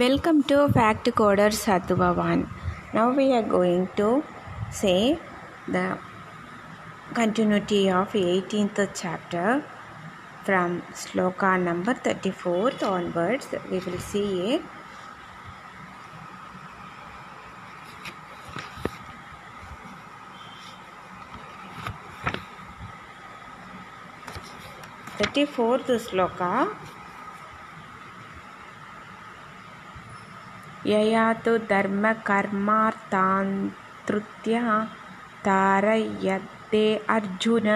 Welcome to Fact Coder Satvavan. Now we are going to say the continuity of 18th chapter from sloka number 34th onwards. We will see it. Thirty-fourth sloka यया तु धर्मकर्मार्थान्तृत्या तारयते अर्जुन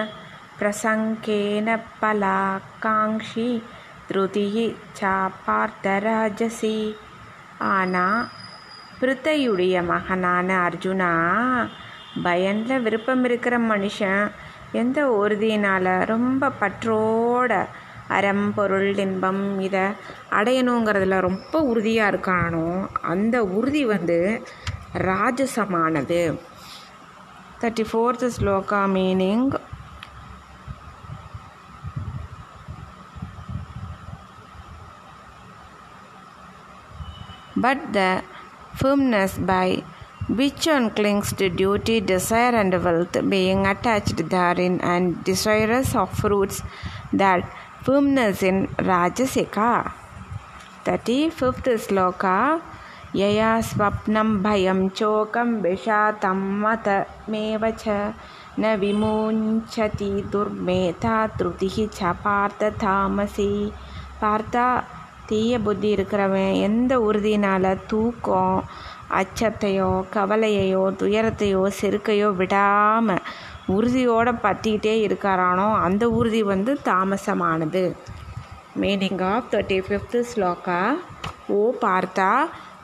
प्रसङ्गेन பலாகாங்ஷி திருதியி சாப்பார்த்தராஜசி ஆனா பிருத்தையுடைய மகனான அர்ஜுனா பயனில் விருப்பம் இருக்கிற மனுஷன் எந்த உறுதியினால் ரொம்ப பற்றோட அறம் பொருள் இன்பம் இதை அடையணுங்கிறதுல ரொம்ப உறுதியாக இருக்கானோ அந்த உறுதி வந்து ராஜசமானது thirty fourth sloka meaning but the firmness by which one clings to duty, desire, and wealth, being attached therein and desirous of fruits, that firmness in Rajasika. 35th sloka यया स्वप्नं भयं चोकं विषातं मतमेव च न विमुञ्चति दुर्मेधा त्रुतिः च பார்த்ததாமசி பார்த்தா தீய புத்தி இருக்கிறவன் எந்த உறுதியினால் தூக்கம் அச்சத்தையோ கவலையையோ துயரத்தையோ செருக்கையோ விடாமல் உறுதியோடு பற்றிக்கிட்டே இருக்காரானோ அந்த உறுதி வந்து தாமசமானது meaning of thirty fifth sloka O Partha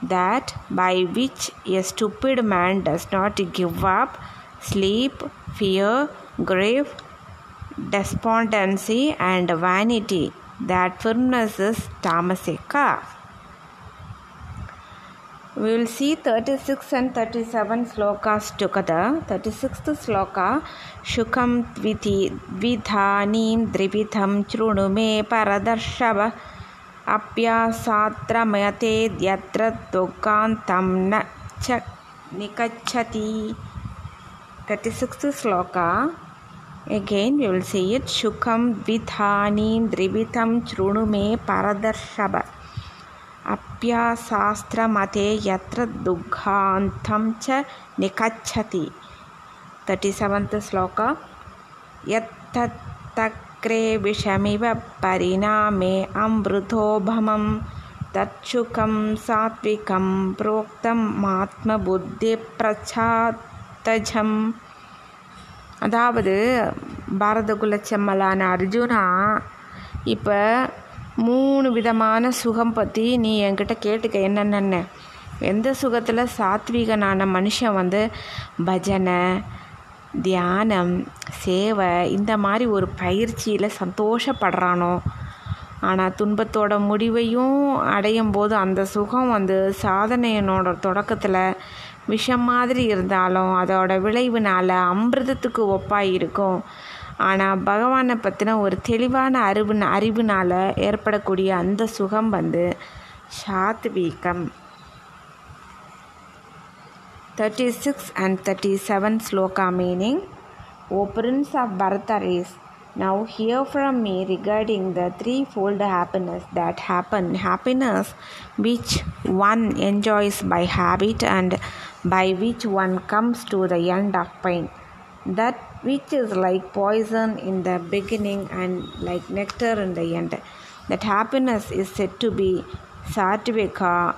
that by which a stupid man does not give up sleep, fear, grief, despondency, and vanity. That firmness is tamasika. we will see 36 and 37 slokas together 36th sloka shukam dviti vidhanim dribidham chrunume paradarshava अप्यासात्रमयते यत्र दुःखान्तं न च निगच्छति thirty sixth sloka again you will see it सुखं द्विधानीं द्विविधं शृणु मे परदर्शभ apyasaastramate yatra dughantam cha nikachati 37th sloka yattat चक्रे विषमिव परिणामे अमृतोभमं तच्छुकं सात्विकं प्रोक्तमात्मबुद्धिप्रच्छातजम् அதாவது பாரத குலச்செம்மலான அர்ஜுனா இப்போ மூணு விதமான சுகம் பற்றி நீ என்கிட்ட கேட்டுக்க என்னென்னு எந்த சுகத்தில் சாத்விகனான மனுஷன் வந்து பஜனை தியானம் சேவை இந்த மாதிரி ஒரு பயிற்சியில் சந்தோஷப்படுறானோ? ஆனால் துன்பத்தோட முடிவையும் அடையும் போது அந்த சுகம் வந்து சாதனையனோட தொடக்கத்தில் விஷம் மாதிரி இருந்தாலும் அதோட விளைவுனால் அமிர்தத்துக்கு ஒப்பாக இருக்கும் ஆனால் பகவானை பற்றின ஒரு தெளிவான அறிவு அறிவுனால் ஏற்படக்கூடிய அந்த சுகம் வந்து சாத்வீகம் 36 and 37 sloka meaning O Prince of Bharataris, now hear from me regarding the threefold happiness that happen happiness which one enjoys by habit and by which one comes to the end of pain that which is like poison in the beginning and like nectar in the end. That happiness is said to be satvika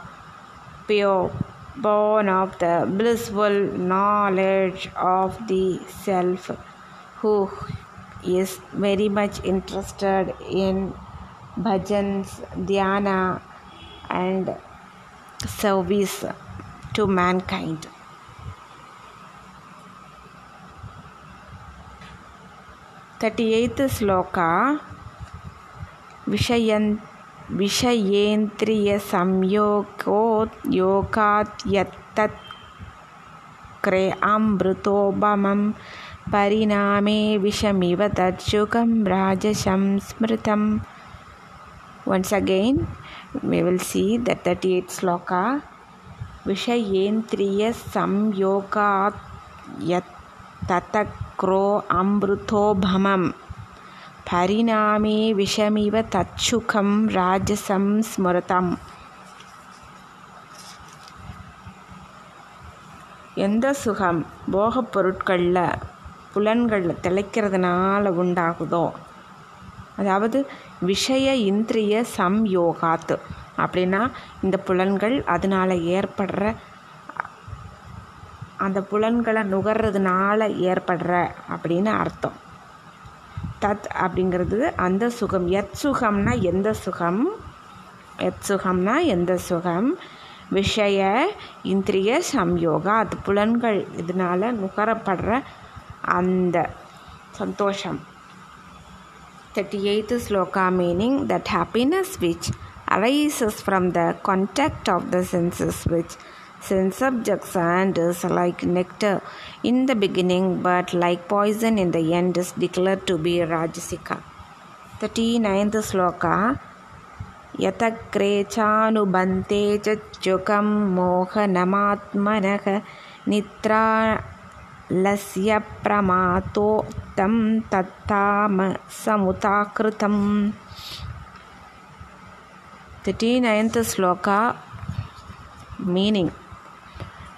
pure born of the blissful knowledge of the self who is very much interested in bhajans dhyana and service to mankind thirty eighth sloka विषयन् विषयेन्द्रियसंयोगो योगात् यत्तत् क्रे अमृतोपमं परिणामे विषमिव तज्जुकं राजशं स्मृतं once again we will see the thirty eighth sloka विषयेन्द्रियसंयोगात् यत् தத்தக்ரோ அம்ருதோபமம் பரிணாமே விஷமிவ தச்சுகம் ராஜசம் ஸ்மிருதம். எந்த சுகம்? போகப் பொருட்களில் புலன்களில் திளைக்கிறதுனால உண்டாகுதோ? அதாவது விஷய இந்திரிய சம்யோகாத்து அப்படின்னா இந்த புலன்கள் அதனால் ஏற்படுற அந்த புலன்களை நுகர்றதுனால ஏற்படுற அப்படின்னு அர்த்தம். தத் அப்படிங்கிறது அந்த சுகம். எத் சுகம்னா எந்த சுகம்? எத் சுகம்னா எந்த சுகம்? விஷய இந்திரிய சம்யோகா. அது புலன்கள் இதனால் நுகரப்படுற அந்த சந்தோஷம். Thirty eighth sloka meaning that happiness which arises from the contact of the senses which since subjects and is like nectar in the beginning but like poison in the end is declared to be Rajasika. 39th Sloka यतक्रेचानुबन्ते च चुकं मोहनमात्मनः निद्रालस्य प्रमातोक्तं tam. Thirty ninth sloka meaning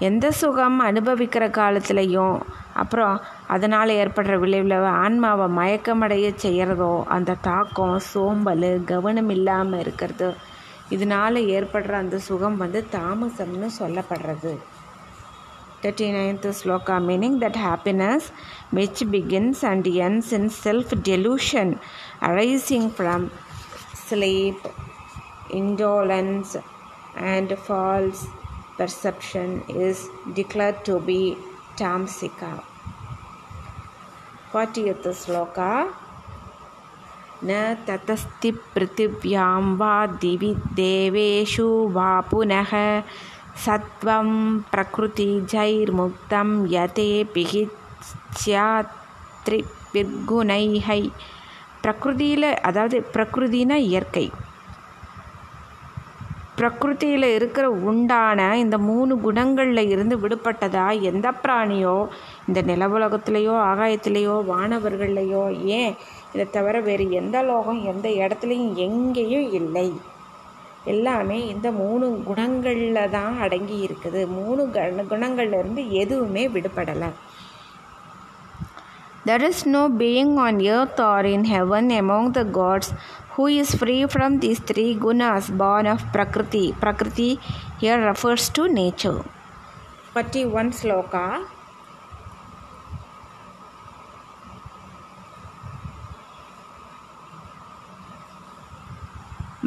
எந்த சுகம் அனுபவிக்கிற காலத்துலேயும் அப்புறம் அதனால் ஏற்படுற விளைவில் ஆன்மாவை மயக்கமடைய செய்கிறதோ அந்த தாக்கம் சோம்பல் கவனம் இல்லாமல் இருக்கிறது. இதனால் ஏற்படுற அந்த சுகம் வந்து தாமசம்னு சொல்லப்படுறது. Thirty ninth sloka meaning that happiness which begins and ends in self delusion arising from sleep indolence and false perception is declared to be tamsika. 40th sloka न ततस्ति पृथिव्यां वा दिवि देवेषु वा पुनः सत्त्वं प्रकृतिजैर्मुक्तं यतेऽपि ஸ்யாத்ரிபிர்குணைஹை பிரகிருதியில் அதாவது பிரகிருதினா இயற்கை பிரகிருதியில் இருக்கிற உண்டான இந்த மூணு குணங்களில் இருந்து விடுபட்டதா எந்த பிராணியோ இந்த நிலவுலகத்திலேயோ ஆகாயத்திலேயோ வானவர்கள்லையோ ஏன்? இதை தவிர வேறு எந்த லோகம் எந்த இடத்துலையும் எங்கேயும் இல்லை. எல்லாமே இந்த மூணு குணங்களில் தான் அடங்கி இருக்குது. மூணு கண குணங்கள்லேருந்து எதுவுமே விடுபடலை. There is no being on earth or in heaven among the gods who is free from these three gunas born of Prakriti. Prakriti here refers to nature. 41 sloka.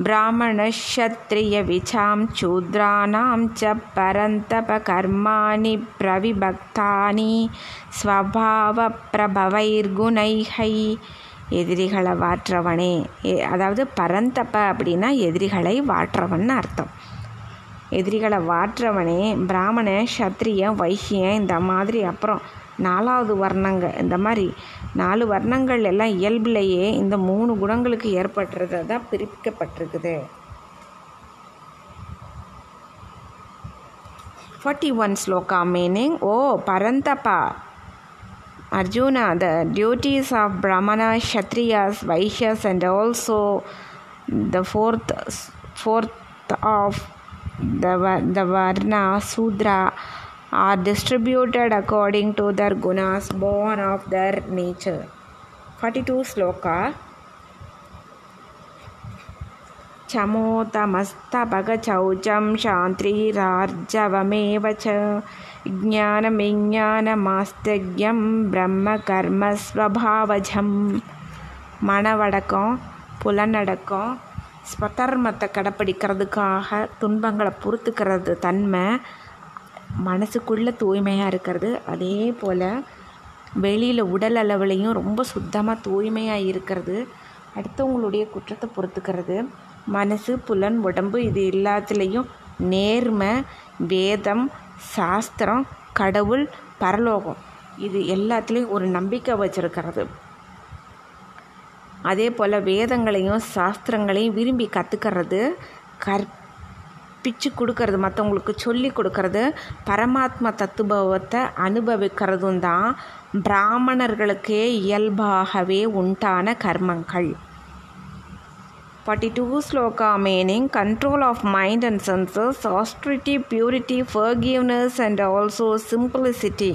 ब्राह्मणक्षत्रियविचां शूद्राणां च परन्तपकर्माणि प्रविभक्तानि ஸ்வபாவப்பிரபவைர்குணைஹை எதிரிகளை வாற்றவனே அதாவது பரந்தப்ப அப்படின்னா எதிரிகளை வாற்றவன் அர்த்தம் எதிரிகளை வாற்றவனே பிராமண சத்திரியன் வைசியன் இந்த மாதிரி அப்புறம் நாலாவது வர்ணங்க இந்த மாதிரி நாலு வர்ணங்கள் எல்லாம் இயல்பிலேயே இந்த மூணு குணங்களுக்கு ஏற்பட்டுறது தான் பிரிக்கப்பட்டிருக்குது. Forty one sloka meaning O Parantapa Arjuna the the of of Brahmana, Vaishyas and also the fourth fourth of the வ the varna Shudra are distributed according to their gunas born of their nature. 42 sloka चमोतमस्तपगचौचं शान्त्रीरार्जवमेव च ज्ञानमिज्ञानमास्त्यज्ञं பிரம்மகர்மஸ்வபாவஜம் மனவடக்கம் புலனடக்கம் ஸ்வதர்மத்தை கடைப்பிடிக்கிறதுக்காக துன்பங்களை பொறுத்துக்கிறது தன்மை மனசுக்குள்ளே தூய்மையாக இருக்கிறது. அதே போல் வெளியில் உடல் அளவுலையும் ரொம்ப சுத்தமாக தூய்மையாக இருக்கிறது. அடுத்தவங்களுடைய குற்றத்தை பொறுத்துக்கிறது. மனசு புலன் உடம்பு இது எல்லாத்துலேயும் நேர்மை வேதம் சாஸ்திரம் கடவுள் பரலோகம் இது எல்லாத்துலேயும் ஒரு நம்பிக்கை வச்சுருக்கிறது. அதே போல் வேதங்களையும் சாஸ்திரங்களையும் விரும்பி கற்றுக்கிறது பிச்சு கொடுக்கறது மற்றவங்களுக்கு சொல்லி கொடுக்கறது பரமாத்மா தத்துபவத்தை அனுபவிக்கிறதும் தான் பிராமணர்களுக்கே இயல்பாகவே உண்டான கர்மங்கள் forty two sloka meaning control of mind and senses austerity purity forgiveness and also simplicity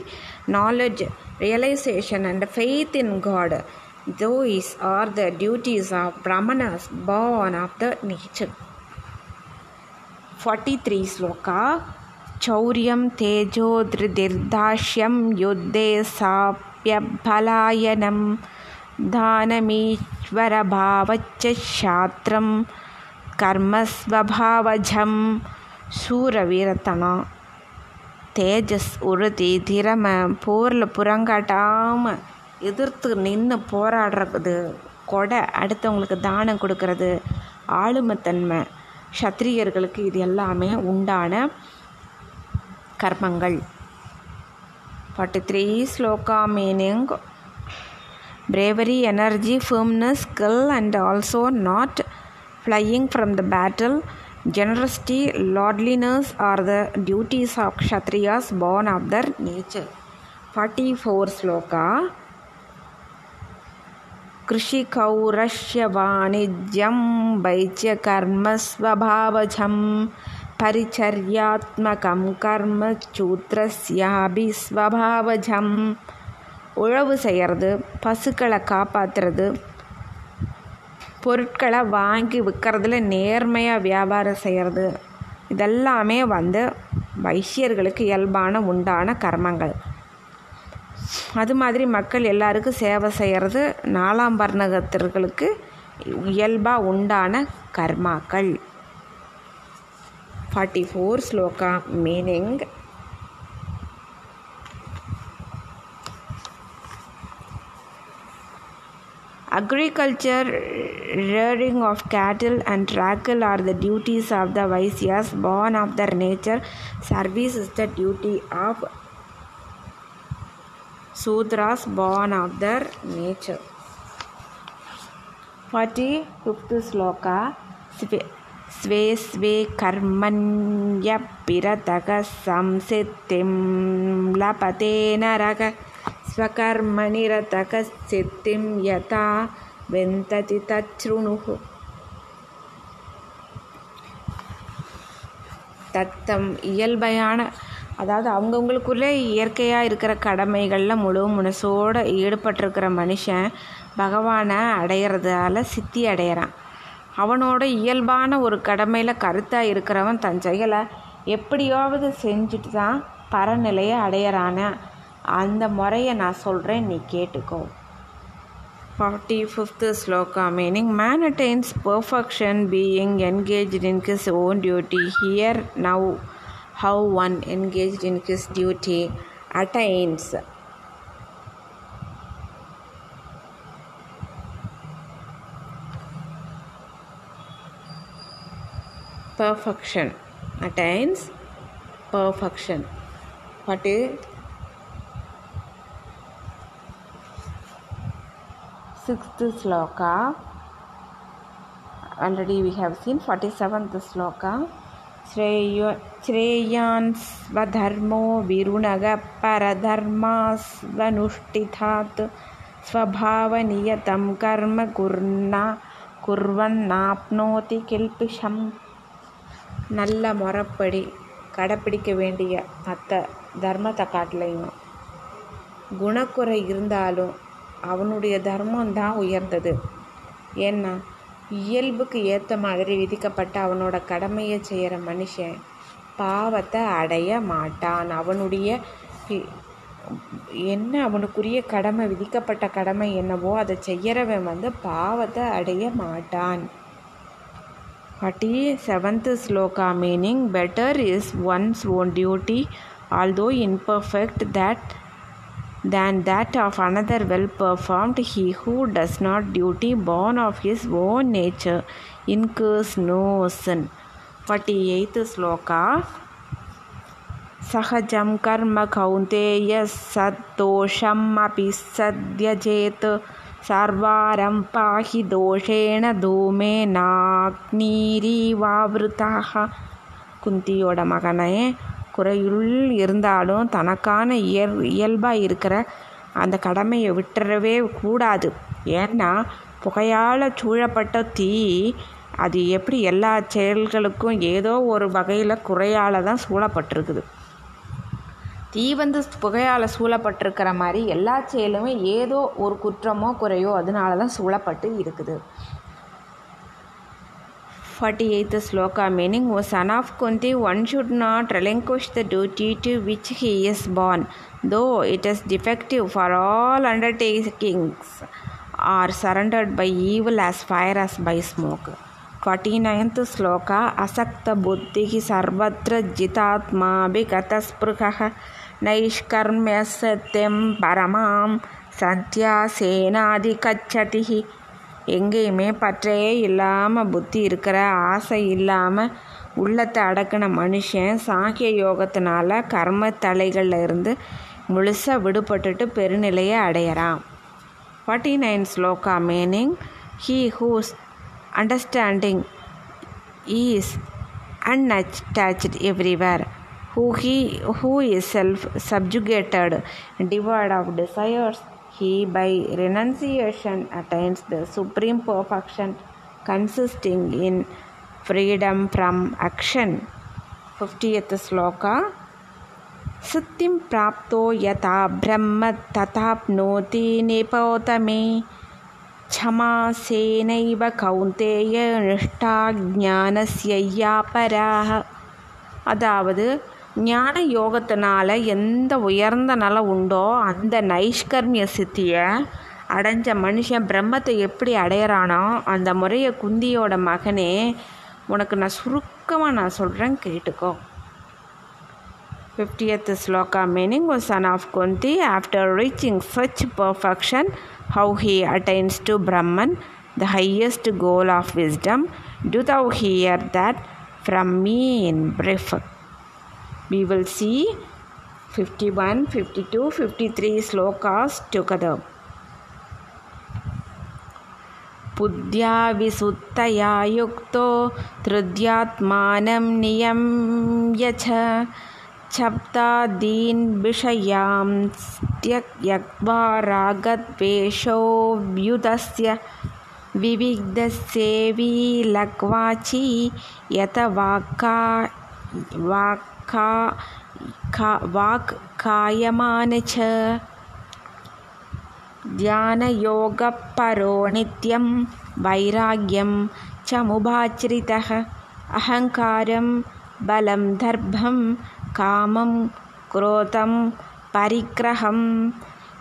knowledge realisation and faith in God those are the duties of Brahmanas born of the nature nature. 43 sloka चौर्यं तेजो धृतिर्दास्यं युद्धे साप्यफलायनं दानमीश्वरभावच्च शास्त्रं கர்மஸ்வபாவஜம் சூரவீரத்தனம் தேஜஸ் உறுதி திறமை போரில் புறங்காட்டாமல் எதிர்த்து நின்று போராடுறது கொடை அடுத்தவங்களுக்கு தானம் கொடுக்கறது ஆளுமைத்தன்மை சத்திரியர்களுக்கு இது எல்லாமே உண்டான கர்மங்கள் forty three sloka meaning bravery, energy, firmness, skill, and also not flying from the battle. Generosity, lordliness are the duties of Kshatriyas born of their nature. 44 sloka. कृषिकौरश्यवाणिज्यं वैद्यकर्मस्वभावजं परिचर्यात्मकं कर्म சூத்திரஸ்யாபிஸ்வபாவஜம் உழவு செய்கிறது பசுக்களை காப்பாற்றுறது பொருட்களை வாங்கி விற்கிறதுல நேர்மையாக வியாபாரம் செய்கிறது இதெல்லாமே வந்து வைசியர்களுக்கு இயல்பான உண்டான கர்மங்கள் அது மாதிரி மக்கள் எல்லாருக்கும் சேவை செய்கிறது நாலாம் வர்ணகத்திற்கு இயல்பாக உண்டான கர்மாக்கள் forty four sloka meaning Agriculture, rearing of cattle, and trackle are the duties of the Vaisyas born of their nature. Service is the duty of Sudras of their nature forty fifth శ్లోక స్వే స్వే కర్మణ్య పిరతక సంసిద్ధిం లపతే నరక స్వకర్మణి రతక సిద్ధిం యథా వెంతతి తృణు తత్తం இயல்பையான அதாவது அவங்கவுங்களுக்குள்ளே இயற்கையாக இருக்கிற கடமைகளில் முழு மனசோடு ஈடுபட்டிருக்கிற மனுஷன் பகவானை அடையிறதால சித்தி அடையிறான். அவனோட இயல்பான ஒரு கடமையில் கருத்தாக இருக்கிறவன் தன் செயலை எப்படியாவது செஞ்சுட்டு தான் பரநிலையை அடையிறான. அந்த முறையை நான் சொல்கிறேன் நீ கேட்டுக்கோ. Forty fifth sloka meaning man attains perfection being engage in his own duty hear now how one engaged in his duty attains. Perfection attains perfection. What is sixth sloka? Already we have seen forty seventh sloka. श्रेयान् स्वधर्मो विरुणगः परधर्मास्वनुष्ठितात् स्वभावनियतं कर्म कुर्ना குர்வன்னாப்னோதி கில்பிஷம் நல்ல முறைப்படி கடைப்பிடிக்க வேண்டிய மற்ற தர்மத்தை காட்டிலையும் குணக்குறை இருந்தாலும் அவனுடைய தர்மம் தான் உயர்ந்தது ஏன்னா இயல்புக்கு ஏற்ற மாதிரி விதிக்கப்பட்ட அவனோட கடமையை செய்கிற மனுஷன் பாவத்தை அடைய மாட்டான். அவனுடைய என்ன அவனுக்குரிய கடமை விதிக்கப்பட்ட கடமை என்னவோ அதை செய்கிறவன் வந்து பாவத்தை அடைய மாட்டான். Forty seventh sloka meaning better is one's own duty although imperfect that than that of another well performed he who does not duty born of his own nature incurs no sin 48th sloka सहजं कर्म कौन्तेय सद्दोषमपि सद्यजेत् சர்வாரம் பாஹி தோஷேன தூமே நாக்னீரிவாவிருத்தாக குந்தியோட மகனே குறையுள் இருந்தாலும் தனக்கான இயல் இயல்பாக இருக்கிற அந்த கடமையை விட்டுறவே கூடாது. ஏன்னா புகையால் சூழப்பட்ட தீ அது எப்படி எல்லா செயல்களுக்கும் ஏதோ ஒரு வகையில் குறையால் தான் சூழப்பட்டிருக்குது. தீ வந்து புகையால் சூழப்பட்டிருக்கிற மாதிரி எல்லா செயலுமே ஏதோ ஒரு குற்றமோ குறையோ அதனால தான் சூழப்பட்டு இருக்குது. Forty eighth sloka meaning O son of Kunti one should not relinquish the duty to which he is born though it is defective for all undertakings are surrendered by evil as fire as by smoke forty nine sloka असक्त बुद्धि सर्वत्र जितात्मा गतस्पृह नैष्कर्म्य सत्यम परमा सत्या सेनाधिकति எங்கேயுமே பற்றையே இல்லாமல் புத்தி இருக்கிற ஆசை இல்லாமல் உள்ளத்தை அடக்கின மனுஷன் சாங்கிய யோகத்தினால கர்ம தலைகளில் இருந்து முழுசாக விடுபட்டுட்டு பெருநிலையை அடையிறான். Forty nine sloka meaning he whose understanding is unattached everywhere who he who is self subjugated devoid of desires he by renunciation attains the supreme perfection consisting in freedom from action 50th sloka सिद्धिं प्राप्तो यथा ब्रह्म तथाप्नोति निपोतमे क्षमासेनैव கௌந்தேய நிஷ்டா ஞானஸ்யா பராக அதாவது ஞான யோகத்தினால எந்த உயர்ந்த நலம் உண்டோ அந்த நைஷ்கர்மிய சித்தியை அடைஞ்ச மனுஷன் பிரம்மத்தை எப்படி அடையிறானோ அந்த முறையை குந்தியோட மகனே உனக்கு நான் சுருக்கமாக நான் சொல்கிறேன் கேட்டுக்கோ fiftieth sloka meaning O son of Kunti after reaching such perfection how he attains to Brahman the highest goal of wisdom do thou hear that from me in brief we will see 51 52 53 slokas together. बुद्ध्या विसुत्तया युक्तो धृद्यात्मानं नियम्य च शब्दादीन् विषयां त्यक्त्वा रागद्वेषोऽभ्युदस्य विविग्धसेवी लग्वाची यत वाक्का वाक्का का वाक्कायमान च ध्यानयोगपरो नित्यं वैराग्यं च मुभाश्रितः अहङ्कारं बलं दर्भं कामं क्रोधं परिग्रहं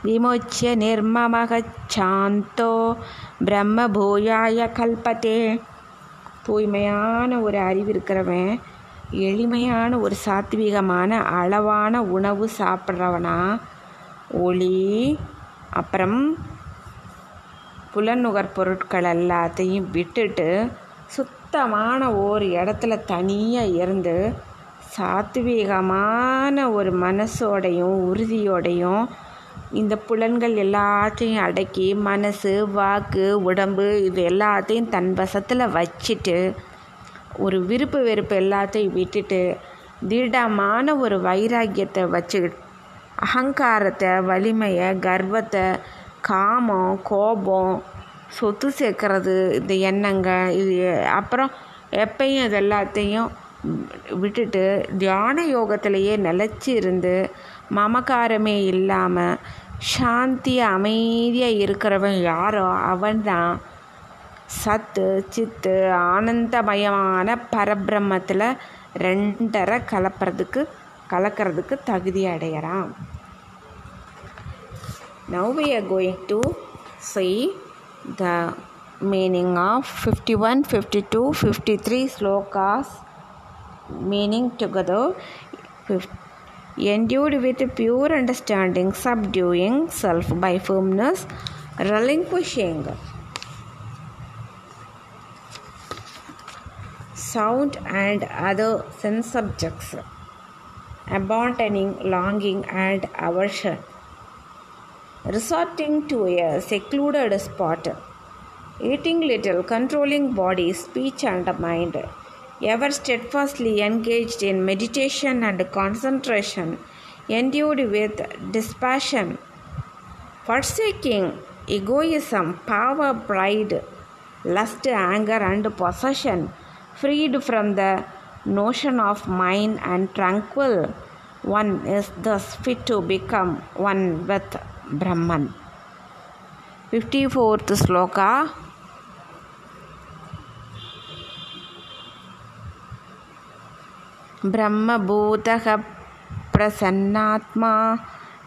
विमुच्य निर्ममः சாந்தோ பிரம்மபூயாய கல்பத்தே தூய்மையான ஒரு அறிவு இருக்கிறவன் எளிமையான ஒரு சாத்வீகமான அளவான உணவு சாப்பிட்றவனா? ஒளி. அப்புறம் புலநுகர் பொருட்கள் எல்லாத்தையும் விட்டுட்டு சுத்தமான ஒரு இடத்துல தனியாக இருந்து சாத்வீகமான ஒரு மனசோடையும் உறுதியோடையும் இந்த புலன்கள் எல்லாத்தையும் அடக்கி மனசு வாக்கு உடம்பு இது எல்லாத்தையும் தன் வசத்தில் வச்சுட்டு ஒரு விருப்பு வெறுப்பு எல்லாத்தையும் விட்டுட்டு திடமான ஒரு வைராக்கியத்தை வச்சுக்கிட்டு அகங்காரத்தை வலிமையை கர்வத்தை காமம் கோபம் சொத்து சேர்க்கறது இந்த எண்ணங்கள் இது அப்புறம் எப்பயும் இது எல்லாத்தையும் விட்டுட்டு தியான யோகத்திலேயே நிலச்சி இருந்து மமக்காரமே இல்லாமல் சாந்தி அமைதியாக இருக்கிறவன் யாரோ அவன்தான். சத்து சித்து ஆனந்தமயமான பரபிரம்மத்தில் ரெண்டரை கலப்புறதுக்கு கலக்கிறதுக்கு தகுதி அடைகிறான் now we are going to see the meaning of fifty one fifty two fifty three slokas meaning together fifty endued with pure understanding, subduing self by firmness, relinquishing. Sound and other sense subjects. Abandoning longing and aversion. Resorting to a secluded spot, eating little, controlling body, speech, and mind, ever steadfastly engaged in meditation and concentration, endued with dispassion, forsaking egoism, power, pride, lust, anger, and possession, freed from the notion of mine and tranquil, one is thus fit to become one with Brahman. 54th sloka ब्रह्मभूतः प्रसन्नात्मा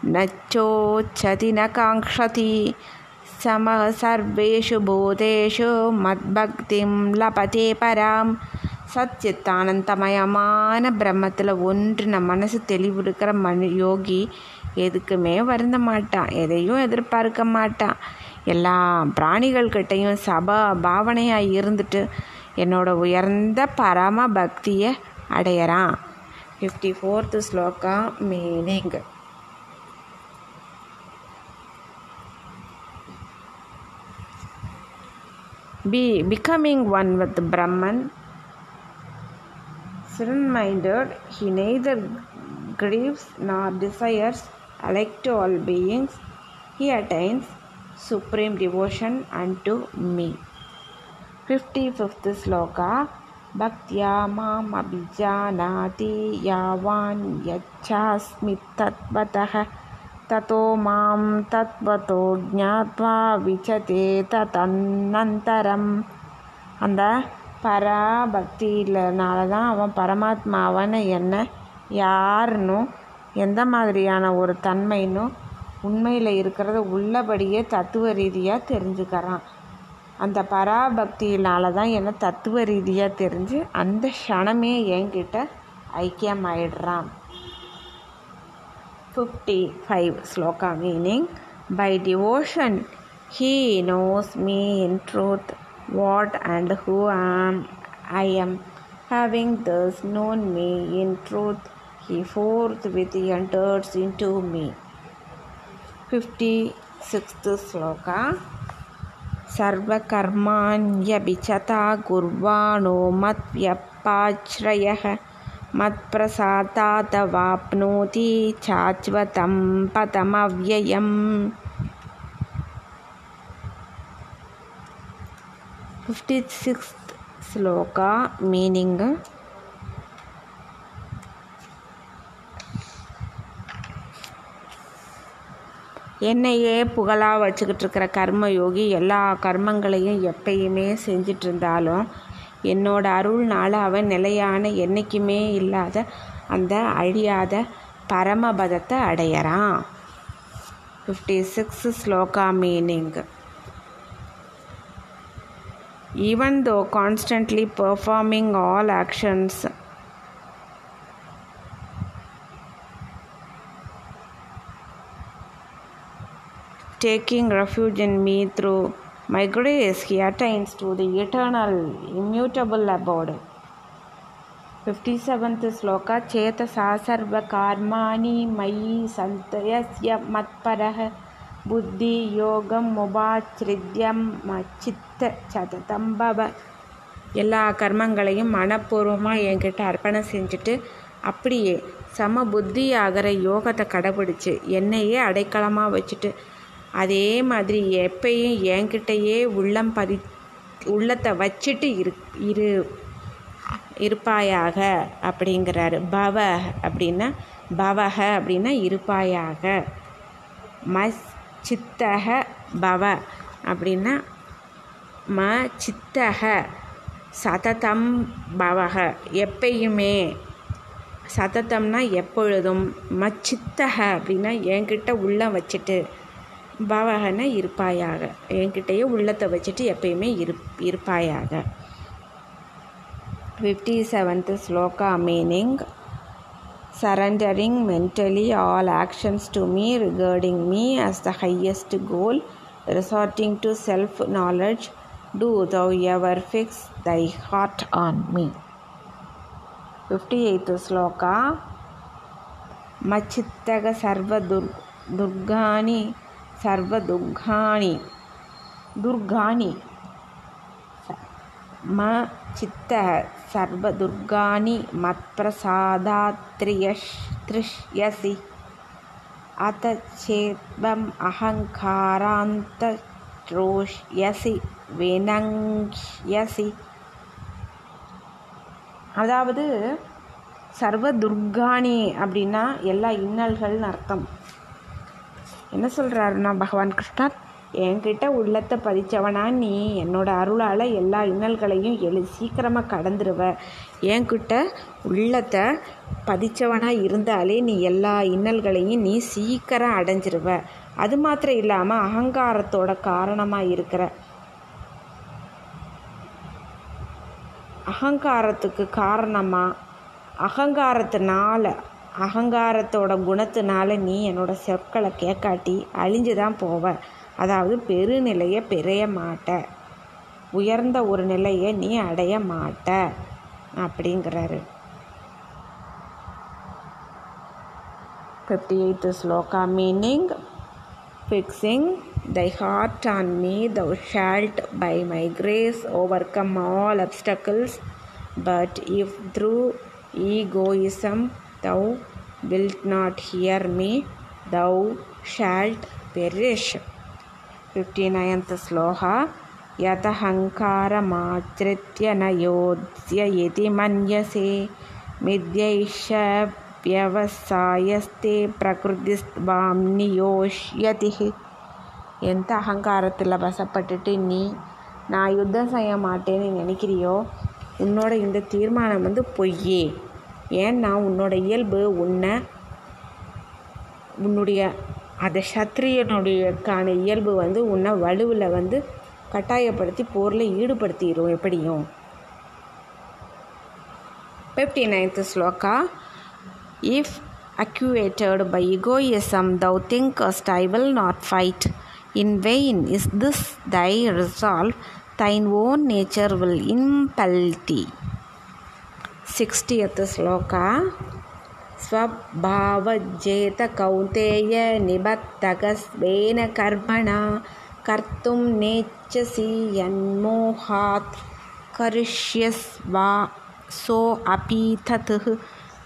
न चोच्चति न काङ्क्षति समः सर्वेषु भूतेषु மத்பக்திம் லபதே பராம் சச்சித்தானந்தமயமான பிரம்மத்தில் ஒன்று நம்ம மனசு தெளிவு இருக்கிற மனு யோகி எதுக்குமே வருந்த மாட்டான் எதையும் எதிர்பார்க்க மாட்டான் எல்லா பிராணிகள்கிட்டையும் சபா பாவனையாக இருந்துட்டு என்னோட உயர்ந்த பரம பக்தியை அடையறான் fifty fourth sloka meaning be becoming one with the Brahman. Serene minded, he neither grieves nor desires, alike to all beings, he attains supreme devotion unto me. 55th sloka Bhaktya mam abhijanati yavan yachasmi tatvatah ततो मां तत्त्वतो ज्ञात्वा விச்சதே தன்னந்தரம் அந்த பராபக்தியிலனால தான் அவன் பரமாத்மாவன்னு என்ன யாருன்னும் எந்த மாதிரியான ஒரு தன்மைன்னும் உண்மையில் இருக்கிறத உள்ளபடியே தத்துவ ரீதியாக தெரிஞ்சுக்கிறான் அந்த பராபக்தியினால தான் என்ன தத்துவ ரீதியாக தெரிஞ்சு அந்த க்ஷணமே என்கிட்ட ஐக்கியமாயிடுறான் 55 sloka meaning by devotion he knows me in truth what and who am I am. Having thus known me in truth he forthwith enters into me. 56th sloka सर्वकर्माण्यभिचता कुर्वाणो मत्व्यपाश्रयः मत्प्रसादादवाप्नोति शाश्वतं पदमव्ययम् फिफ्टि सिक्स्त् श्लोका मीनिङ्ग् என்னையே புகழாக வச்சுக்கிட்டு இருக்கிற கர்ம யோகி எல்லா கர்மங்களையும் எப்பயுமே செஞ்சிட்டு இருந்தாலும் என்னோட அருள்னால அவன் நிலையான என்றைக்குமே இல்லாத அந்த அழியாத பரமபதத்தை அடையறான். Fifty six sloka meaning even though constantly performing all actions taking refuge in me through my grace, he attains to the eternal, immutable abode. 57th sloka चेतसा सर्वकार्माणि मयि सन्तयस्य मत्परः புத்தியோகமுபாச்சிரித்யம் மச்சித்த சததம் பவ எல்லா கர்மங்களையும் மனப்பூர்வமாக என்கிட்ட அர்ப்பணம் செஞ்சுட்டு அப்படியே சம புத்தி ஆகிற யோகத்தை கடைபிடிச்சு என்னையே அடைக்கலமாக வச்சுட்டு அதே மாதிரி எப்பயும் என்கிட்டயே உள்ளம் பதி உள்ளத்தை வச்சுட்டு இரு இரு இருப்பாயாக அப்படிங்கிறாரு. பவ அப்படின்னா பவக அப்படின்னா இருப்பாயாக. மஸ் சித்தக பவ அப்படின்னா ம சித்தக சததம் பவக எப்பயுமே. சததம்னா எப்பொழுதும். மச்சித்தக அப்படின்னா என்கிட்ட உள்ள வச்சுட்டு. பாவகன இருப்பாயாக என்கிட்டயே உள்ளத்தை வச்சுட்டு எப்பயுமே இருப் இருப்பாயாக fifty seventh sloka meaning surrendering mentally all actions to me regarding me as the highest goal resorting to self resorting to self ever fix thy heart on me fifty on sloka மச்சித்தக சர்வ मच्छित्तग துர்கானி சர்வதுர்காணி துர்காணி. ம சித்த சர்வதுர்காணி மத்பிரசாதாத்ரியஷ்யசி அத அகங்காராந்த அகங்காராந்தரோஷ்யசி வினங்யசி அதாவது சர்வதுர்காணி அப்படின்னா எல்லா இன்னல்கள்னு அர்த்தம். என்ன சொல்கிறாருன்னா பகவான் கிருஷ்ணர் என்கிட்ட உள்ளத்தை பதிச்சவனா நீ என்னோட அருளால் எல்லா இன்னல்களையும் எழு சீக்கிரமாக கடந்துருவ. என்கிட்ட உள்ளத்தை பதிச்சவனாக இருந்தாலே நீ எல்லா இன்னல்களையும் நீ சீக்கிரம் அடைஞ்சிருவ. அது மாத்திரம் இல்லாமல் அகங்காரத்தோட காரணமாக இருக்கிற அகங்காரத்துக்கு காரணமாக அகங்காரத்தினால அகங்காரத்தோட குணத்தினால நீ என்னோட சொற்களை கேட்காட்டி அழிஞ்சு தான் போவ. அதாவது பெருநிலையை பெறைய மாட்ட. உயர்ந்த ஒரு நிலையை நீ அடைய மாட்ட. அப்படிங்கிறாரு. Fifty eighth sloka meaning fixing thy heart on me me, shalt by my grace overcome all obstacles but if through egoism thou wilt not hear me, thou shalt perish. 59th sloka यतहङ्कारमाश्रित्य न योत्स्य इति मन्यसे मिथ्यैष வியவசாயஸ்தே பிரகிருதிஸ்வாம் நியோஷ்யதி எந்த அகங்காரத்தில் வசப்பட்டுட்டு நீ நான் யுத்தம் செய்ய மாட்டேன்னு நினைக்கிறியோ உன்னோட இந்த தீர்மானம் வந்து பொய்யே ஏன்னா உன்னோட இயல்பு உன்னை உன்னுடைய அந்த சத்திரியனுடையக்கான இயல்பு வந்து உன்னை வலுவில் வந்து கட்டாயப்படுத்தி போரில் ஈடுபடுத்திடும் எப்படியும் fifty ninth sloka if activated by egoism thou thinkest I will not fight. In vain is this thy resolve, thine own own nature will thee. Sixtieth sloka ಸ್ವಭಾವಜ್ಜೇತ Kaunteya ನಿಬದ್ಧಗಸ್ವೇನ ಕರ್ಮಣ ಕರ್ತು ನೇಚ್ಛಸಿ ಯನ್ಮೋಹಾತ್ ಕರಿಷ್ಯಸ್ವಾ சோ அபீதத்து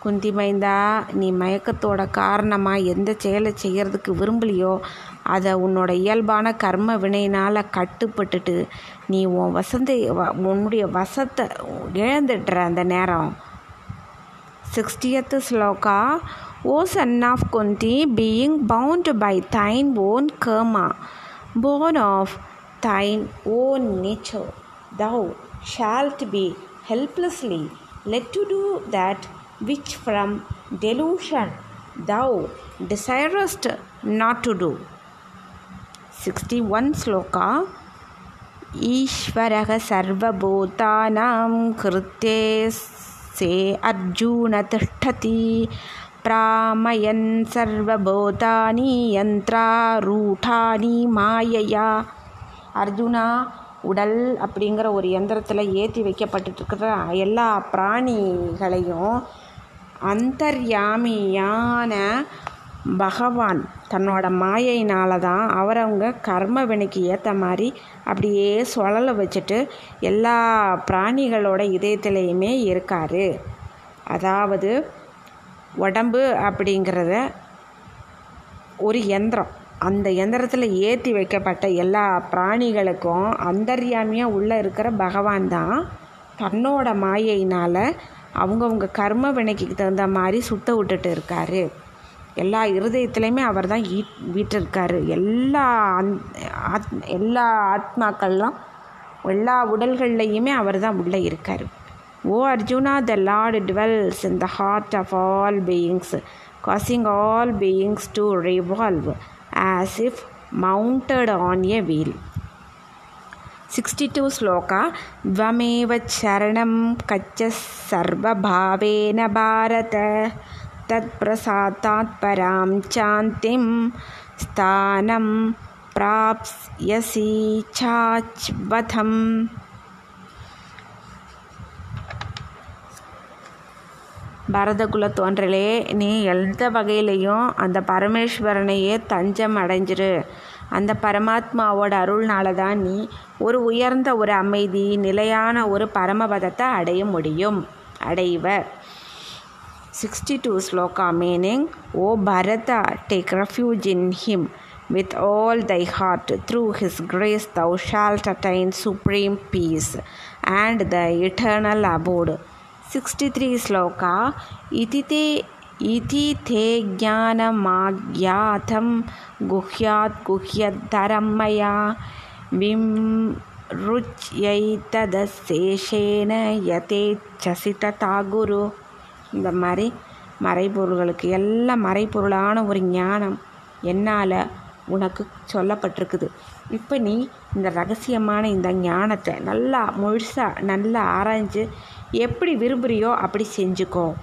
குந்திமைந்தா நீ மயக்கத்தோட காரணமாக எந்த செயலை செய்கிறதுக்கு விரும்பலையோ அதை உன்னோட இயல்பான கர்ம வினையினால் கட்டுப்பட்டுட்டு நீ உன் வசந்த உன்னுடைய வசத்தை இழந்துடுற அந்த நேரம் sixtieth sloka O son of Kunti being bound by thine own karma born of thine own nature, thou shalt be helplessly led to do that which from delusion thou desirest not to do. 61 sloka ईश्वरः सर्वभूतानां कृते से अर्जुन तिष्ठति प्रामयन् सर्वभूतानि यन्त्रारूढानि मायया அர்ஜுனா உடல் அப்படிங்கிற ஒரு எந்திரத்தில் ஏற்றி வைக்கப்பட்டுருக்கிற எல்லா பிராணிகளையும் அந்தர்யாமியான பகவான் தன்னோட மாயையினால தான் அவரவங்க கர்ம வினைக்கு ஏற்ற மாதிரி அப்படியே சுழல வச்சுட்டு எல்லா பிராணிகளோட இதயத்திலையுமே இருக்கார். அதாவது உடம்பு அப்படிங்கிறத ஒரு எந்திரம். அந்த எந்திரத்தில் ஏற்றி வைக்கப்பட்ட எல்லா பிராணிகளுக்கும் அந்தர்யாமியாக உள்ளே இருக்கிற பகவான் தான் தன்னோட மாயையினால் அவங்கவுங்க கர்ம வினைக்கு தகுந்த மாதிரி சுத்த விட்டுட்டு இருக்கார். எல்லா இருதயத்துலேயுமே அவர் தான் ஈ வீட்டிருக்காரு எல்லா அந் ஆத் எல்லா ஆத்மாக்கள்லாம் எல்லா உடல்கள்லையுமே அவர் தான் உள்ளே இருக்கார். O Arjuna the lord dwells in the heart of all beings causing all beings to revolve as if mounted on a wheel. Sixty two sloka த்வமேவ சரணம் கச்ச சர்வபாவேன பாரத तत्प्रसादात् परां चान्तिं स्थानं प्राप्स्यसि चाच्वथम् பரதகுல தோன்றலே நீ எந்த வகையிலையும் அந்த பரமேஸ்வரனையே தஞ்சம் அடைஞ்சிரு அந்த பரமாத்மாவோட அருள்னால தான் நீ ஒரு உயர்ந்த ஒரு அமைதி நிலையான ஒரு பரமபதத்தை அடைய முடியும் அடைவர் 62 sloka meaning O Bharata take refuge in him with all thy heart through his grace thou shalt attain supreme peace and the eternal abode 63 sloka itite इति ते ज्ञानमाज्ञातं गुह्यात् गुह्यद्धरं मया विमृच्यैतदशेषेण yate तथा guru. இந்த மாதிரி மறைபொருள்களுக்கு எல்லாம் மறைபொருளான ஒரு ஞானம் என்னால் உனக்கு சொல்லப்பட்டிருக்குது. இப்போ நீ இந்த ரகசியமான இந்த ஞானத்தை நல்லா முழுசாக நல்லா ஆராய்ஞ்சு எப்படி விரும்புகிறியோ அப்படி செஞ்சுக்கோ.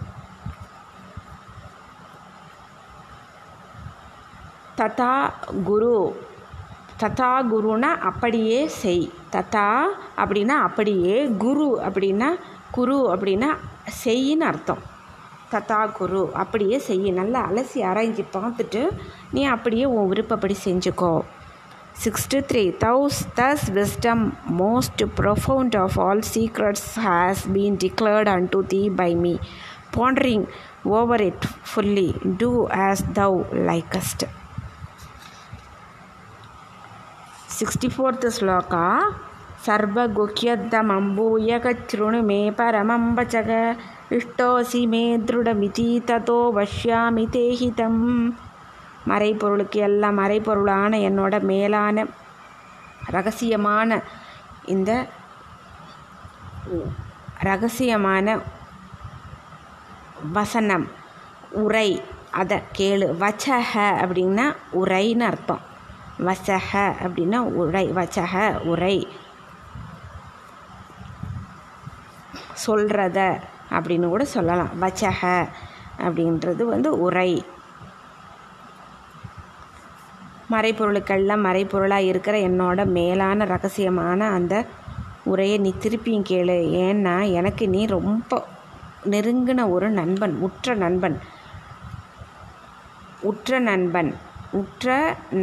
ததா குரு ததா குருனா அப்படியே செய். ததா அப்படின்னா அப்படியே குரு அப்படின்னா குரு அப்படின்னா செய்யின்னு அர்த்தம். ததா குரு அப்படியே செய்ய. நல்லா அலசி ஆராய்ஞ்சி பார்த்துட்டு நீ அப்படியே உன் விருப்பப்படி செஞ்சுக்கோ. Sixty three thus thus wisdom most profound of all secrets has been declared and to thee by me pondering over it fully do as thou likest sixty fourth sloka சர்வகுக்கியத்தமம்பூயக திருணுமே பரமம்பச்சக இஷ்டோசி மே திருடமிதி ததோ வஷ்யாமி தேஹிதம் மறைப்பொருளுக்கு எல்லாம் மறைப்பொருளான என்னோட மேலான ரகசியமான இந்த ரகசியமான வசனம் உரை அதை கேளு. வச்சக அப்படின்னா உரைன்னு அர்த்தம். வசக அப்படின்னா உரை வச்சக உரை. சொல்கிறத அப்படின்னு கூட சொல்லலாம். வச்சக அப்படின்றது வந்து உரை. மறைப்பொருளுக்கெல்லாம் மறைப்பொருளாக இருக்கிற என்னோட மேலான ரகசியமான அந்த உரையை நீ திருப்பியும் கேளு. ஏன்னா எனக்கு நீ ரொம்ப நெருங்கின ஒரு நண்பன் உற்ற நண்பன். உற்ற நண்பன். உற்ற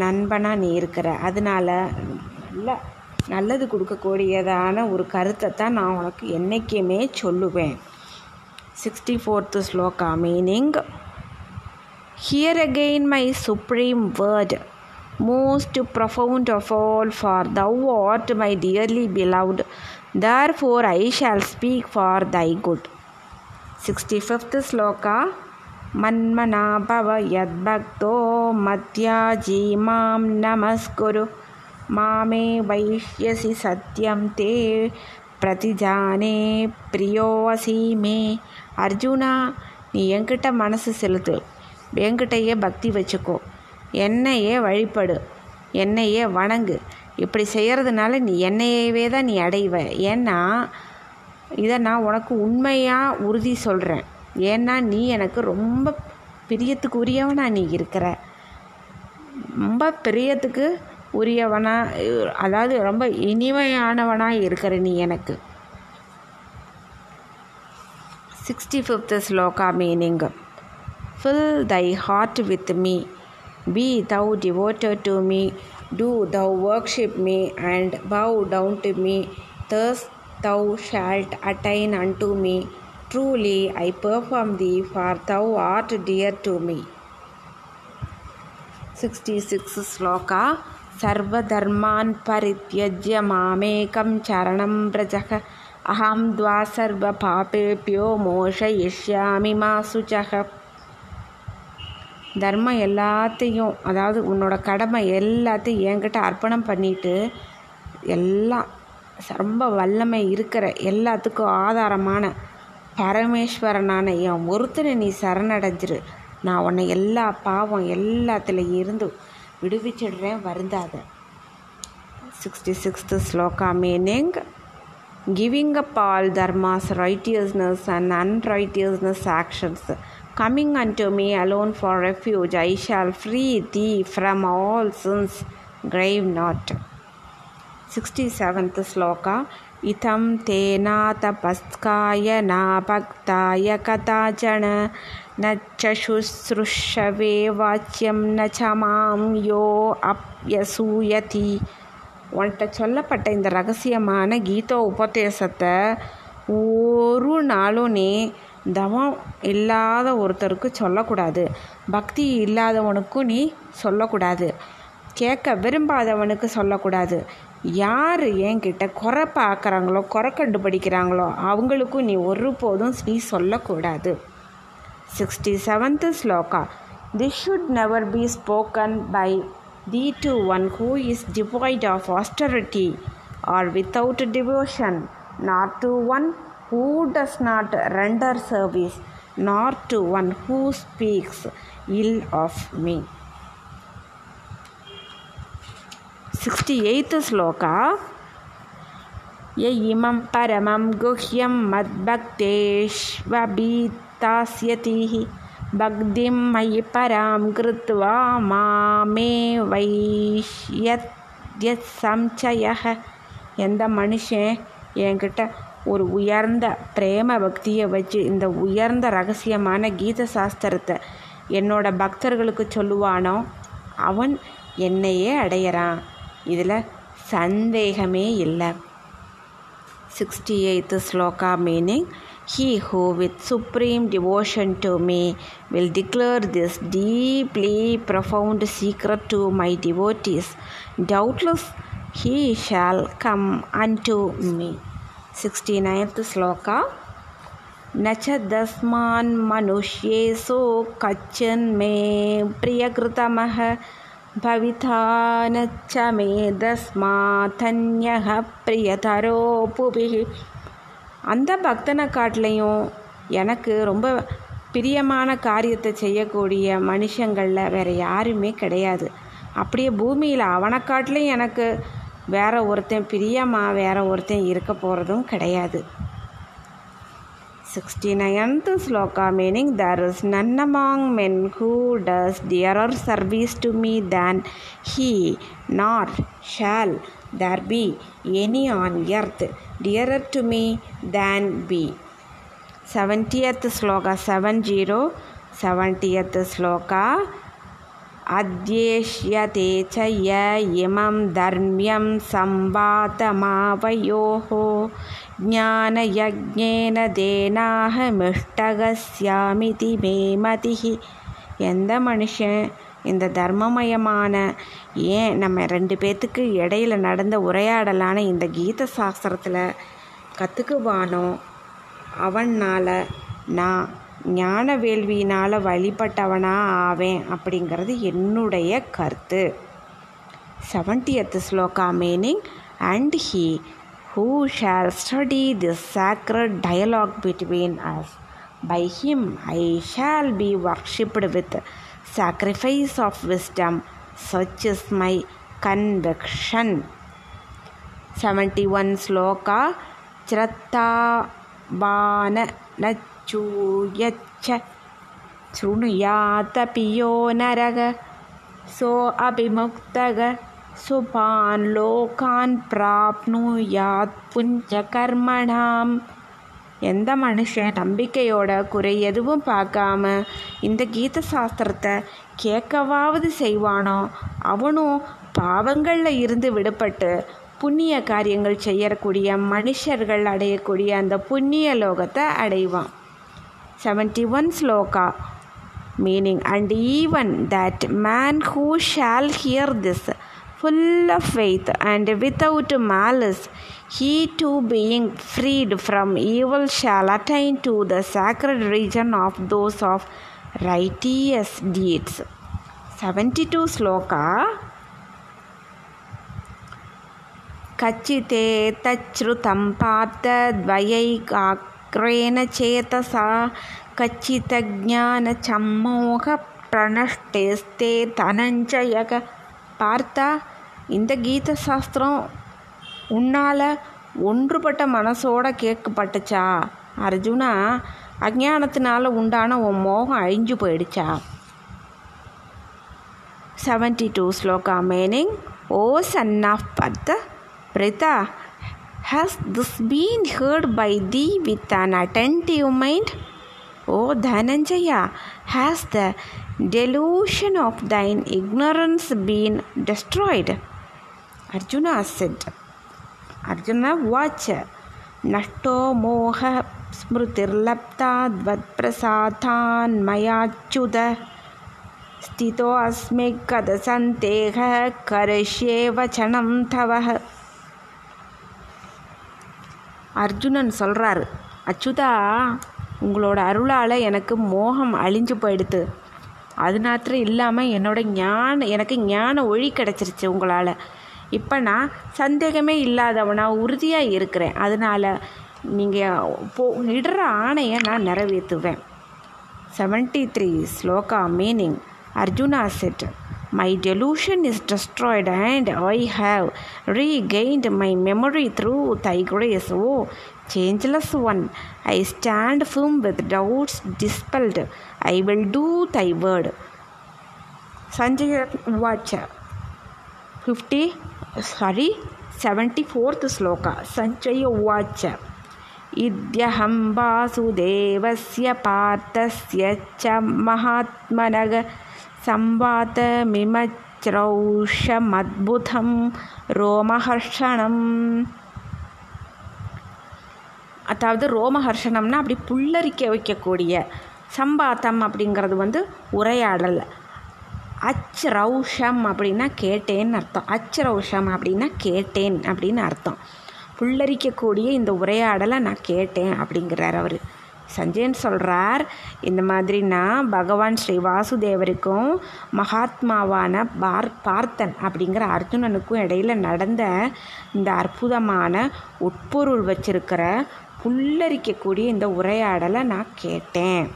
நண்பனாக நீ இருக்கிற. அதனால் நல்ல நல்லது கொடுக்கக்கூடியதான ஒரு கருத்தை தான் நான் உனக்கு என்றைக்குமே சொல்லுவேன். 64th sloka meaning here again my supreme word most profound of all for thou art my dearly beloved therefore i shall speak for thy good 65th sloka मन्मना भव यद्भक्तो मत्याजी माँ नमस्कुरु मामे वैष्यसि सत्यं ते प्रतिजाने प्रियोऽसि मे அர்ஜுனா நீ என்கிட்ட மனசு செலுத்து. என்கிட்டயே பக்தி வச்சுக்கோ. என்னையே வழிபடு. என்னையே வணங்கு. இப்படி செய்கிறதுனால நீ என்னையவே தான் நீ அடைவ. ஏன்னா இதை நான் உனக்கு உண்மையாக உறுதி சொல்கிறேன் ஏன்னா நீ எனக்கு ரொம்ப பிரியத்துக்கு உரியவனா நீ இருக்கிற. ரொம்ப பிரியத்துக்கு உரியவனா அதாவது ரொம்ப இனிமையானவனாக இருக்கிற நீ எனக்கு. 65th sloka meaning Fill thy heart with me, be thou devoted to me, do thou worship me, and bow down to me. Thus thou shalt attain unto me. Truly I perform thee, for thou art dear to me. 66 shloka सर्वधर्मान् परित्यज्य मामेकं चरणं व्रजः அகம் துவா சர்வ பாபேபியோ மோஷயிஷ்யாமி மா சுச்சக தர்மம் எல்லாத்தையும் அதாவது உன்னோட கடமை எல்லாத்தையும் என்கிட்ட அர்ப்பணம் பண்ணிட்டு எல்லாம் ரொம்ப வல்லமை இருக்கிற எல்லாத்துக்கும் ஆதாரமான பரமேஸ்வரனான என் ஒருத்தனை நீ சரணடைஞ்சிரு. நான் உன்னை எல்லா பாவம் எல்லாத்துல இருந்து விடுவிச்சிடுறேன் வருந்தாத. Sixty sixth sloka meaning giving up all dharmas, righteousness and unrighteousness actions. Coming unto me alone for refuge, I shall free thee from all sins. Grave not. 67th sloka इथं तेनातपस्काय नाभक्ताय कदाचन न च शुश्रूषवे वाच्यं न च मां यो अप्यसूयति உன்கிட்ட சொல்லப்பட்ட இந்த ரகசியமான கீதோ உபதேசத்தை ஒரு நாளும் நீ தவம் இல்லாத ஒருத்தருக்கு சொல்லக்கூடாது. பக்தி இல்லாதவனுக்கும் நீ சொல்லக்கூடாது. கேட்க விரும்பாதவனுக்கு சொல்லக்கூடாது. யார் என்கிட்ட குறை பார்க்குறாங்களோ குறை கண்டுபிடிக்கிறாங்களோ அவங்களுக்கும் நீ ஒருபோதும் நீ சொல்லக்கூடாது. Sixty seventh sloka. This should never be spoken by the to one who is devoid of austerity or without devotion, nor to one who does not render service, nor to one who speaks ill of me. 68th sloka य इमं परमं गुह्यं मद्भक्तेष्वभितास्यतिः भक्तिं मयि परां कृत्वा मामे வைஷ்யத்யசம்சயः எந்த மனுஷன் என்கிட்ட ஒரு உயர்ந்த பிரேம பக்தியை வச்சு இந்த உயர்ந்த ரகசியமான கீத சாஸ்திரத்தை என்னோட பக்தர்களுக்கு சொல்லுவானோ அவன் என்னையே அடையிறான் இதில் சந்தேகமே இல்லை sixty eighth sloka meaning He who with supreme devotion to me will declare this deeply profound secret to my devotees, doubtless he shall come unto me. 69th Sloka. न च तस्मान् मनुष्येषु कच्चिन्मे प्रियकृतमः भविता न च मे तस्मात्तन्यः प्रियतरोऽपुभिः அந்த பக்தனை காட்டிலையும் எனக்கு ரொம்ப பிரியமான காரியத்தை செய்யக்கூடிய மனுஷங்களில் வேறு யாருமே கிடையாது. அப்படியே பூமியில் அவனை காட்டிலையும் எனக்கு வேற ஒருத்தன் பிரியமாக வேற ஒருத்தன் இருக்க போகிறதும் கிடையாது. Sixty ninth sloka meaning there is none among men who does dearer service to me than he not shall there be any on earth dearer to me than be seventieth sloka seven zero seventieth sloka अध्येष्यते च य इमं धर्म्यं संवातमावयोः ज्ञानयज्ञेन தேனாகமிஷ்டகஸ்யாமிதி மே மதிஹி எந்த மனுஷன் இந்த தர்மமயமான ஏன் நம்ம ரெண்டு பேர்த்துக்கு இடையில நடந்த உரையாடலான இந்த கீத சாஸ்திரத்தில் கற்றுக்குவானோ அவனால் நான் ஞான வேள்வியினால் வழிபட்டவனா ஆவேன் அப்படிங்கிறது என்னுடைய கருத்து. Seventieth sloka meaning and he who shall study this sacred dialogue between us by him I shall be worshipped with sacrifice of wisdom. Such is my conviction. 71 Sloka Chrattabana Nachuyach शृणुयातपियो नरग सो अभिमुक्तग सुपान् लोकान् प्राप्नुयात् पुञ्चकर्मणाम् எந்த மனுஷன் நம்பிக்கையோட குறை எதுவும் பார்க்காம இந்த கீத சாஸ்திரத்தை கேட்கவாவது செய்வானோ அவனும் பாவங்களில் இருந்து விடுபட்டு புண்ணிய காரியங்கள் செய்யக்கூடிய மனுஷர்கள் அடையக்கூடிய அந்த புண்ணிய லோகத்தை அடைவான். Seventy one sloka meaning and even that man who shall hear this full of faith and without malice, he too being freed from evil shall attain to the sacred region of those of righteous deeds. 72 sloka कच्चिते तच्छ्रुतं पार्थ द्वयैकाग्रेण चेतसा कच्चितज्ञानचम्मोहप्रणष्टेस्ते धनञ्जयक पार्थ இந்த கீத சாஸ்திரம் உன்னால் ஒன்றுபட்ட மனசோட கேட்கப்பட்டுச்சா? அர்ஜுனா அஜானத்தினால உண்டான உன் மோகம் அழிஞ்சு போயிடுச்சா? Seventy two sloka meaning O son of பத்த Pritha has this been heard by thee with an an mind O Dhananjaya Dhananjaya, the delusion of thine ignorance been destroyed Arjuna ascent. Arjuna வாட்ச நஷ்டோ மோக ஸ்மிருதிர்லப்தாத்வத்பிரசாதான் மயாச்சுத. ஸ்திதோஸ்மி கதசந்தேக கரிஷ்யே வச்சனம் தவ. அர்ஜுனன் சொல்கிறாரு அச்சுதா உங்களோட அருளால் எனக்கு மோகம் அழிஞ்சு போயிடுது. அது நாத்திரம் இல்லாமல் என்னோட ஞான எனக்கு ஞான ஒழி கிடச்சிருச்சு உங்களால். இப்போ நான் சந்தேகமே இல்லாதவனாக உறுதியாக இருக்கிறேன் அதனால் நீங்கள் போ இடுற ஆணையை நான் நிறைவேற்றுவேன் seventy three sloka meaning Arjuna said my delusion is destroyed and I have regained my memory through thy grace. O changeless one, I stand firm with doubts dispelled. I will do thy word. Sanjaya Vacha 50 sorry 74th shloka सञ्चय उवाच इद्यहं वासुदेवस्य पार्थस्य च महात्मनग संवातमिमच्रौषमद्भुतं ரோமஹர்ஷணம் அதாவது ரோமஹர்ஷணம்னா அப்படி புல்லரிக்க வைக்கக்கூடிய சம்பாத்தம் அப்படிங்கிறது வந்து உரையாடல் அச் ரௌஷம் அப்படின்னா கேட்டேன்னு அர்த்தம். அச் ரௌஷம் அப்படின்னா கேட்டேன் அப்படின்னு அர்த்தம். புல்லரிக்கக்கூடிய இந்த உரையாடலை நான் கேட்டேன் அப்படிங்கிறார் அவர். சஞ்சயன் சொல்கிறார் இந்த மாதிரினா பகவான் ஸ்ரீ வாசுதேவருக்கும் மகாத்மாவான பார் பார்த்தன் அப்படிங்கிற அர்ஜுனனுக்கும் இடையில் நடந்த இந்த அற்புதமான உட்பொருள் வச்சிருக்கிற புல்லரிக்கக்கூடிய இந்த உரையாடலை நான் கேட்டேன்.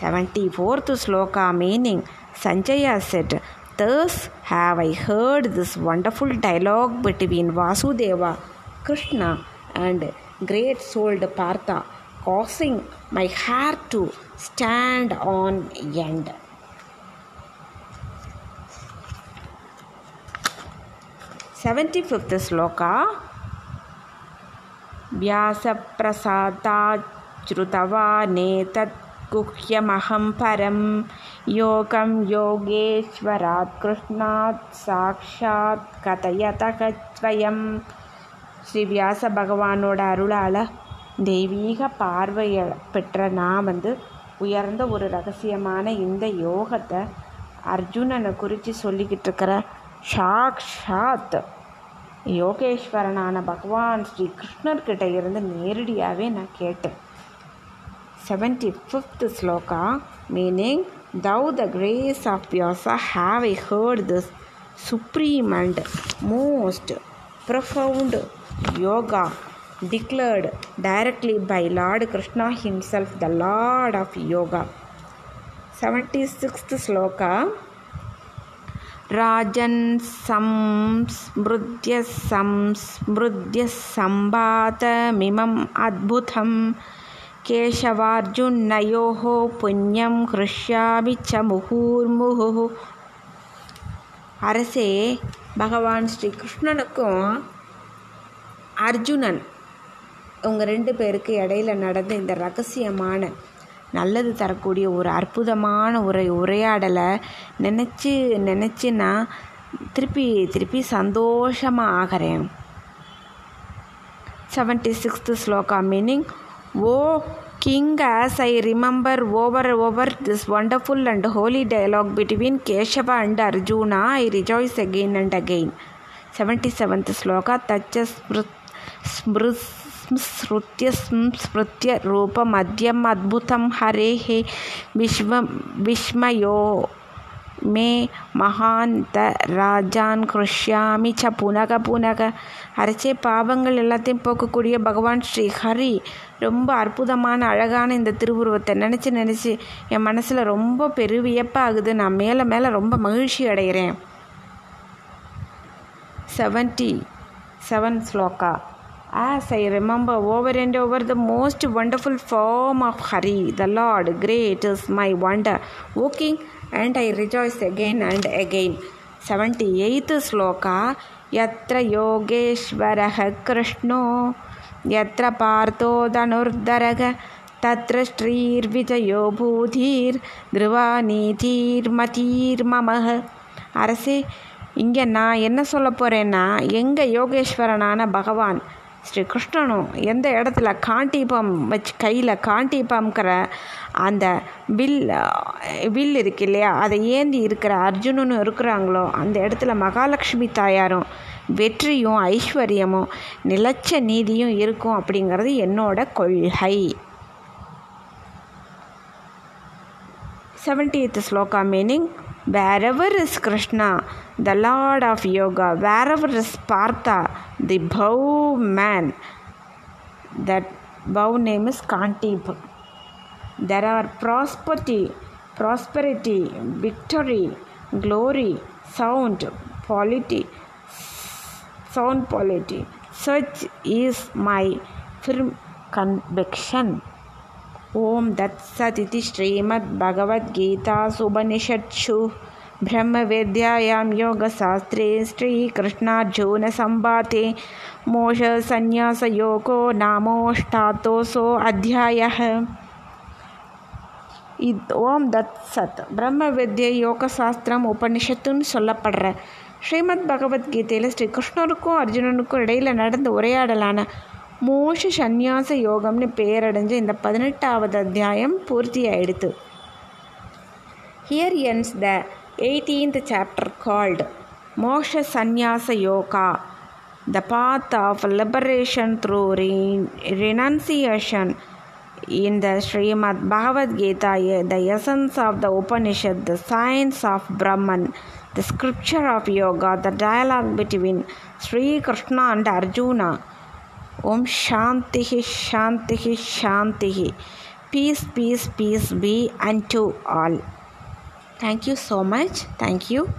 Seventy fourth sloka meaning Sanjaya said, Thus have I heard this wonderful dialogue between Vasudeva, Krishna, and great souled Partha, causing my hair to stand on end. Seventy fifth sloka व्यासप्रसादाच्रुतवानेतत् गुह्यमहं परं योगं योगेश्वरात् कृष्णात् சாக்ஷாத் கதயதக ஸ்வயம் ஸ்ரீ வியாச பகவானோட அருளால் தெய்வீக பார்வையை பெற்ற நான் வந்து உயர்ந்த ஒரு ரகசியமான இந்த யோகத்தை அர்ஜுனனை குறித்து சொல்லிக்கிட்டு இருக்கிற சாக்ஷாத் யோகேஸ்வரனான பகவான் ஸ்ரீ கிருஷ்ணர்கிட்ட இருந்து நேரடியாகவே நான் கேட்டேன் seventy fifth sloka meaning thou the grace of Vyasa have I heard this supreme and most profound yoga declared directly by Lord Krishna himself, the Lord of Yoga. 76th sloka राजन् संस्मृत्य संस्मृत्य सम्भातमिमम् अद्भुतं केशवार्जुनयोः पुण्यं हृष्यामि च मुहुर्मुहुः அரசே பகவான் ஸ்ரீ கிருஷ்ணனுக்கும் அர்ஜுனன் இவங்க ரெண்டு பேருக்கு இடையில நடந்த இந்த ரகசியமான நல்லது தரக்கூடிய ஒரு அற்புதமான ஒரு உரையாடலை நினச்சி நினச்சி நான் திருப்பி திருப்பி சந்தோஷமாக ஆகிறேன் seventy sixth shloka meaning O King, as I remember over over this wonderful and holy dialogue between Keshava and Arjuna, I rejoice again and again. 77th sloka Tacha स्मृत्य स्मृत्य रूपमद्यम अद्भुतं हरेः विश्व विस्मयो மே மகாந்த ராஜான் கிருஷ்யாமி ச புனக புனக அரைச்சே பாவங்கள் எல்லாத்தையும் போக்கக்கூடிய பகவான் ஸ்ரீ ஹரி ரொம்ப அற்புதமான அழகான இந்த திருவுருவத்தை நினச்சி நினச்சி என் மனசில் ரொம்ப பெருவியப்பாகுது நான் மேலே மேலே ரொம்ப மகிழ்ச்சி அடைகிறேன். Seventy seven sloka. As I remember over and over the most wonderful form of Hari, the Lord, great is my wonder. O and I rejoice again and again. 78th sloka Yatra Yogeshvaraha Krishno Yatra Partho Danurdaraga Tatra Srirvijayo Bhudhir Dhruvanithir Mamah அரசே இங்கே நான் என்ன சொல்ல போகிறேன்னா எங்கள் யோகேஸ்வரனான பகவான் ஸ்ரீ கிருஷ்ணனும் எந்த இடத்துல காண்டிபம் வச்சு கையில் காண்டிபம்ங்கிற அந்த வில் வில் இருக்கு இல்லையா அதை ஏந்தி இருக்கிற அர்ஜுனனும் இருக்கிறாங்களோ? அந்த இடத்துல மகாலட்சுமி தாயாரும் வெற்றியும் ஐஸ்வர்யமும் நிலச்ச நீதியும் இருக்கும் அப்படிங்கிறது என்னோட கொள்கை. Seventieth sloka meaning wherever is Krishna, the Lord of Yoga, wherever is Partha, the bow man, that bow name is Kantip. There are prosperity, prosperity, victory, glory, sound, polity, sound polity. Such is my firm conviction. ॐ तत्सदिति श्रीमद्भगवद्गीतासुपनिषत्सु ब्रह्मविद्यायां योगशास्त्रे श्रीकृष्णार्जुनसंवादे मोक्षसन्न्यासयोगो नामोष्टातोऽसो अध्यायः இது ஓம் தத் சத் பிரம்ம வித்யை யோகசாஸ்திரம் உபனிஷத்துன்னு சொல்லப்படுற. ஸ்ரீமத் பகவத்கீதையில் ஸ்ரீ கிருஷ்ணருக்கும் அர்ஜுனனுக்கும் இடையில் நடந்த உரையாடலான மோஷ சந்நியாச யோகம்னு பெயரடைஞ்ச இந்த பதினெட்டாவது அத்தியாயம் பூர்த்தி here ends the eighteenth chapter called Moksha Sannyasa Yoga. The path of liberation through renunciation in the Srimad Bhagavad Gita, the essence of the Upanishad, the science of Brahman, the scripture of yoga, the dialogue between Sri Krishna and Arjuna. Om Shanti Shanti Shanti Shanti. Peace, peace, peace be unto all. Thank you so much. Thank you.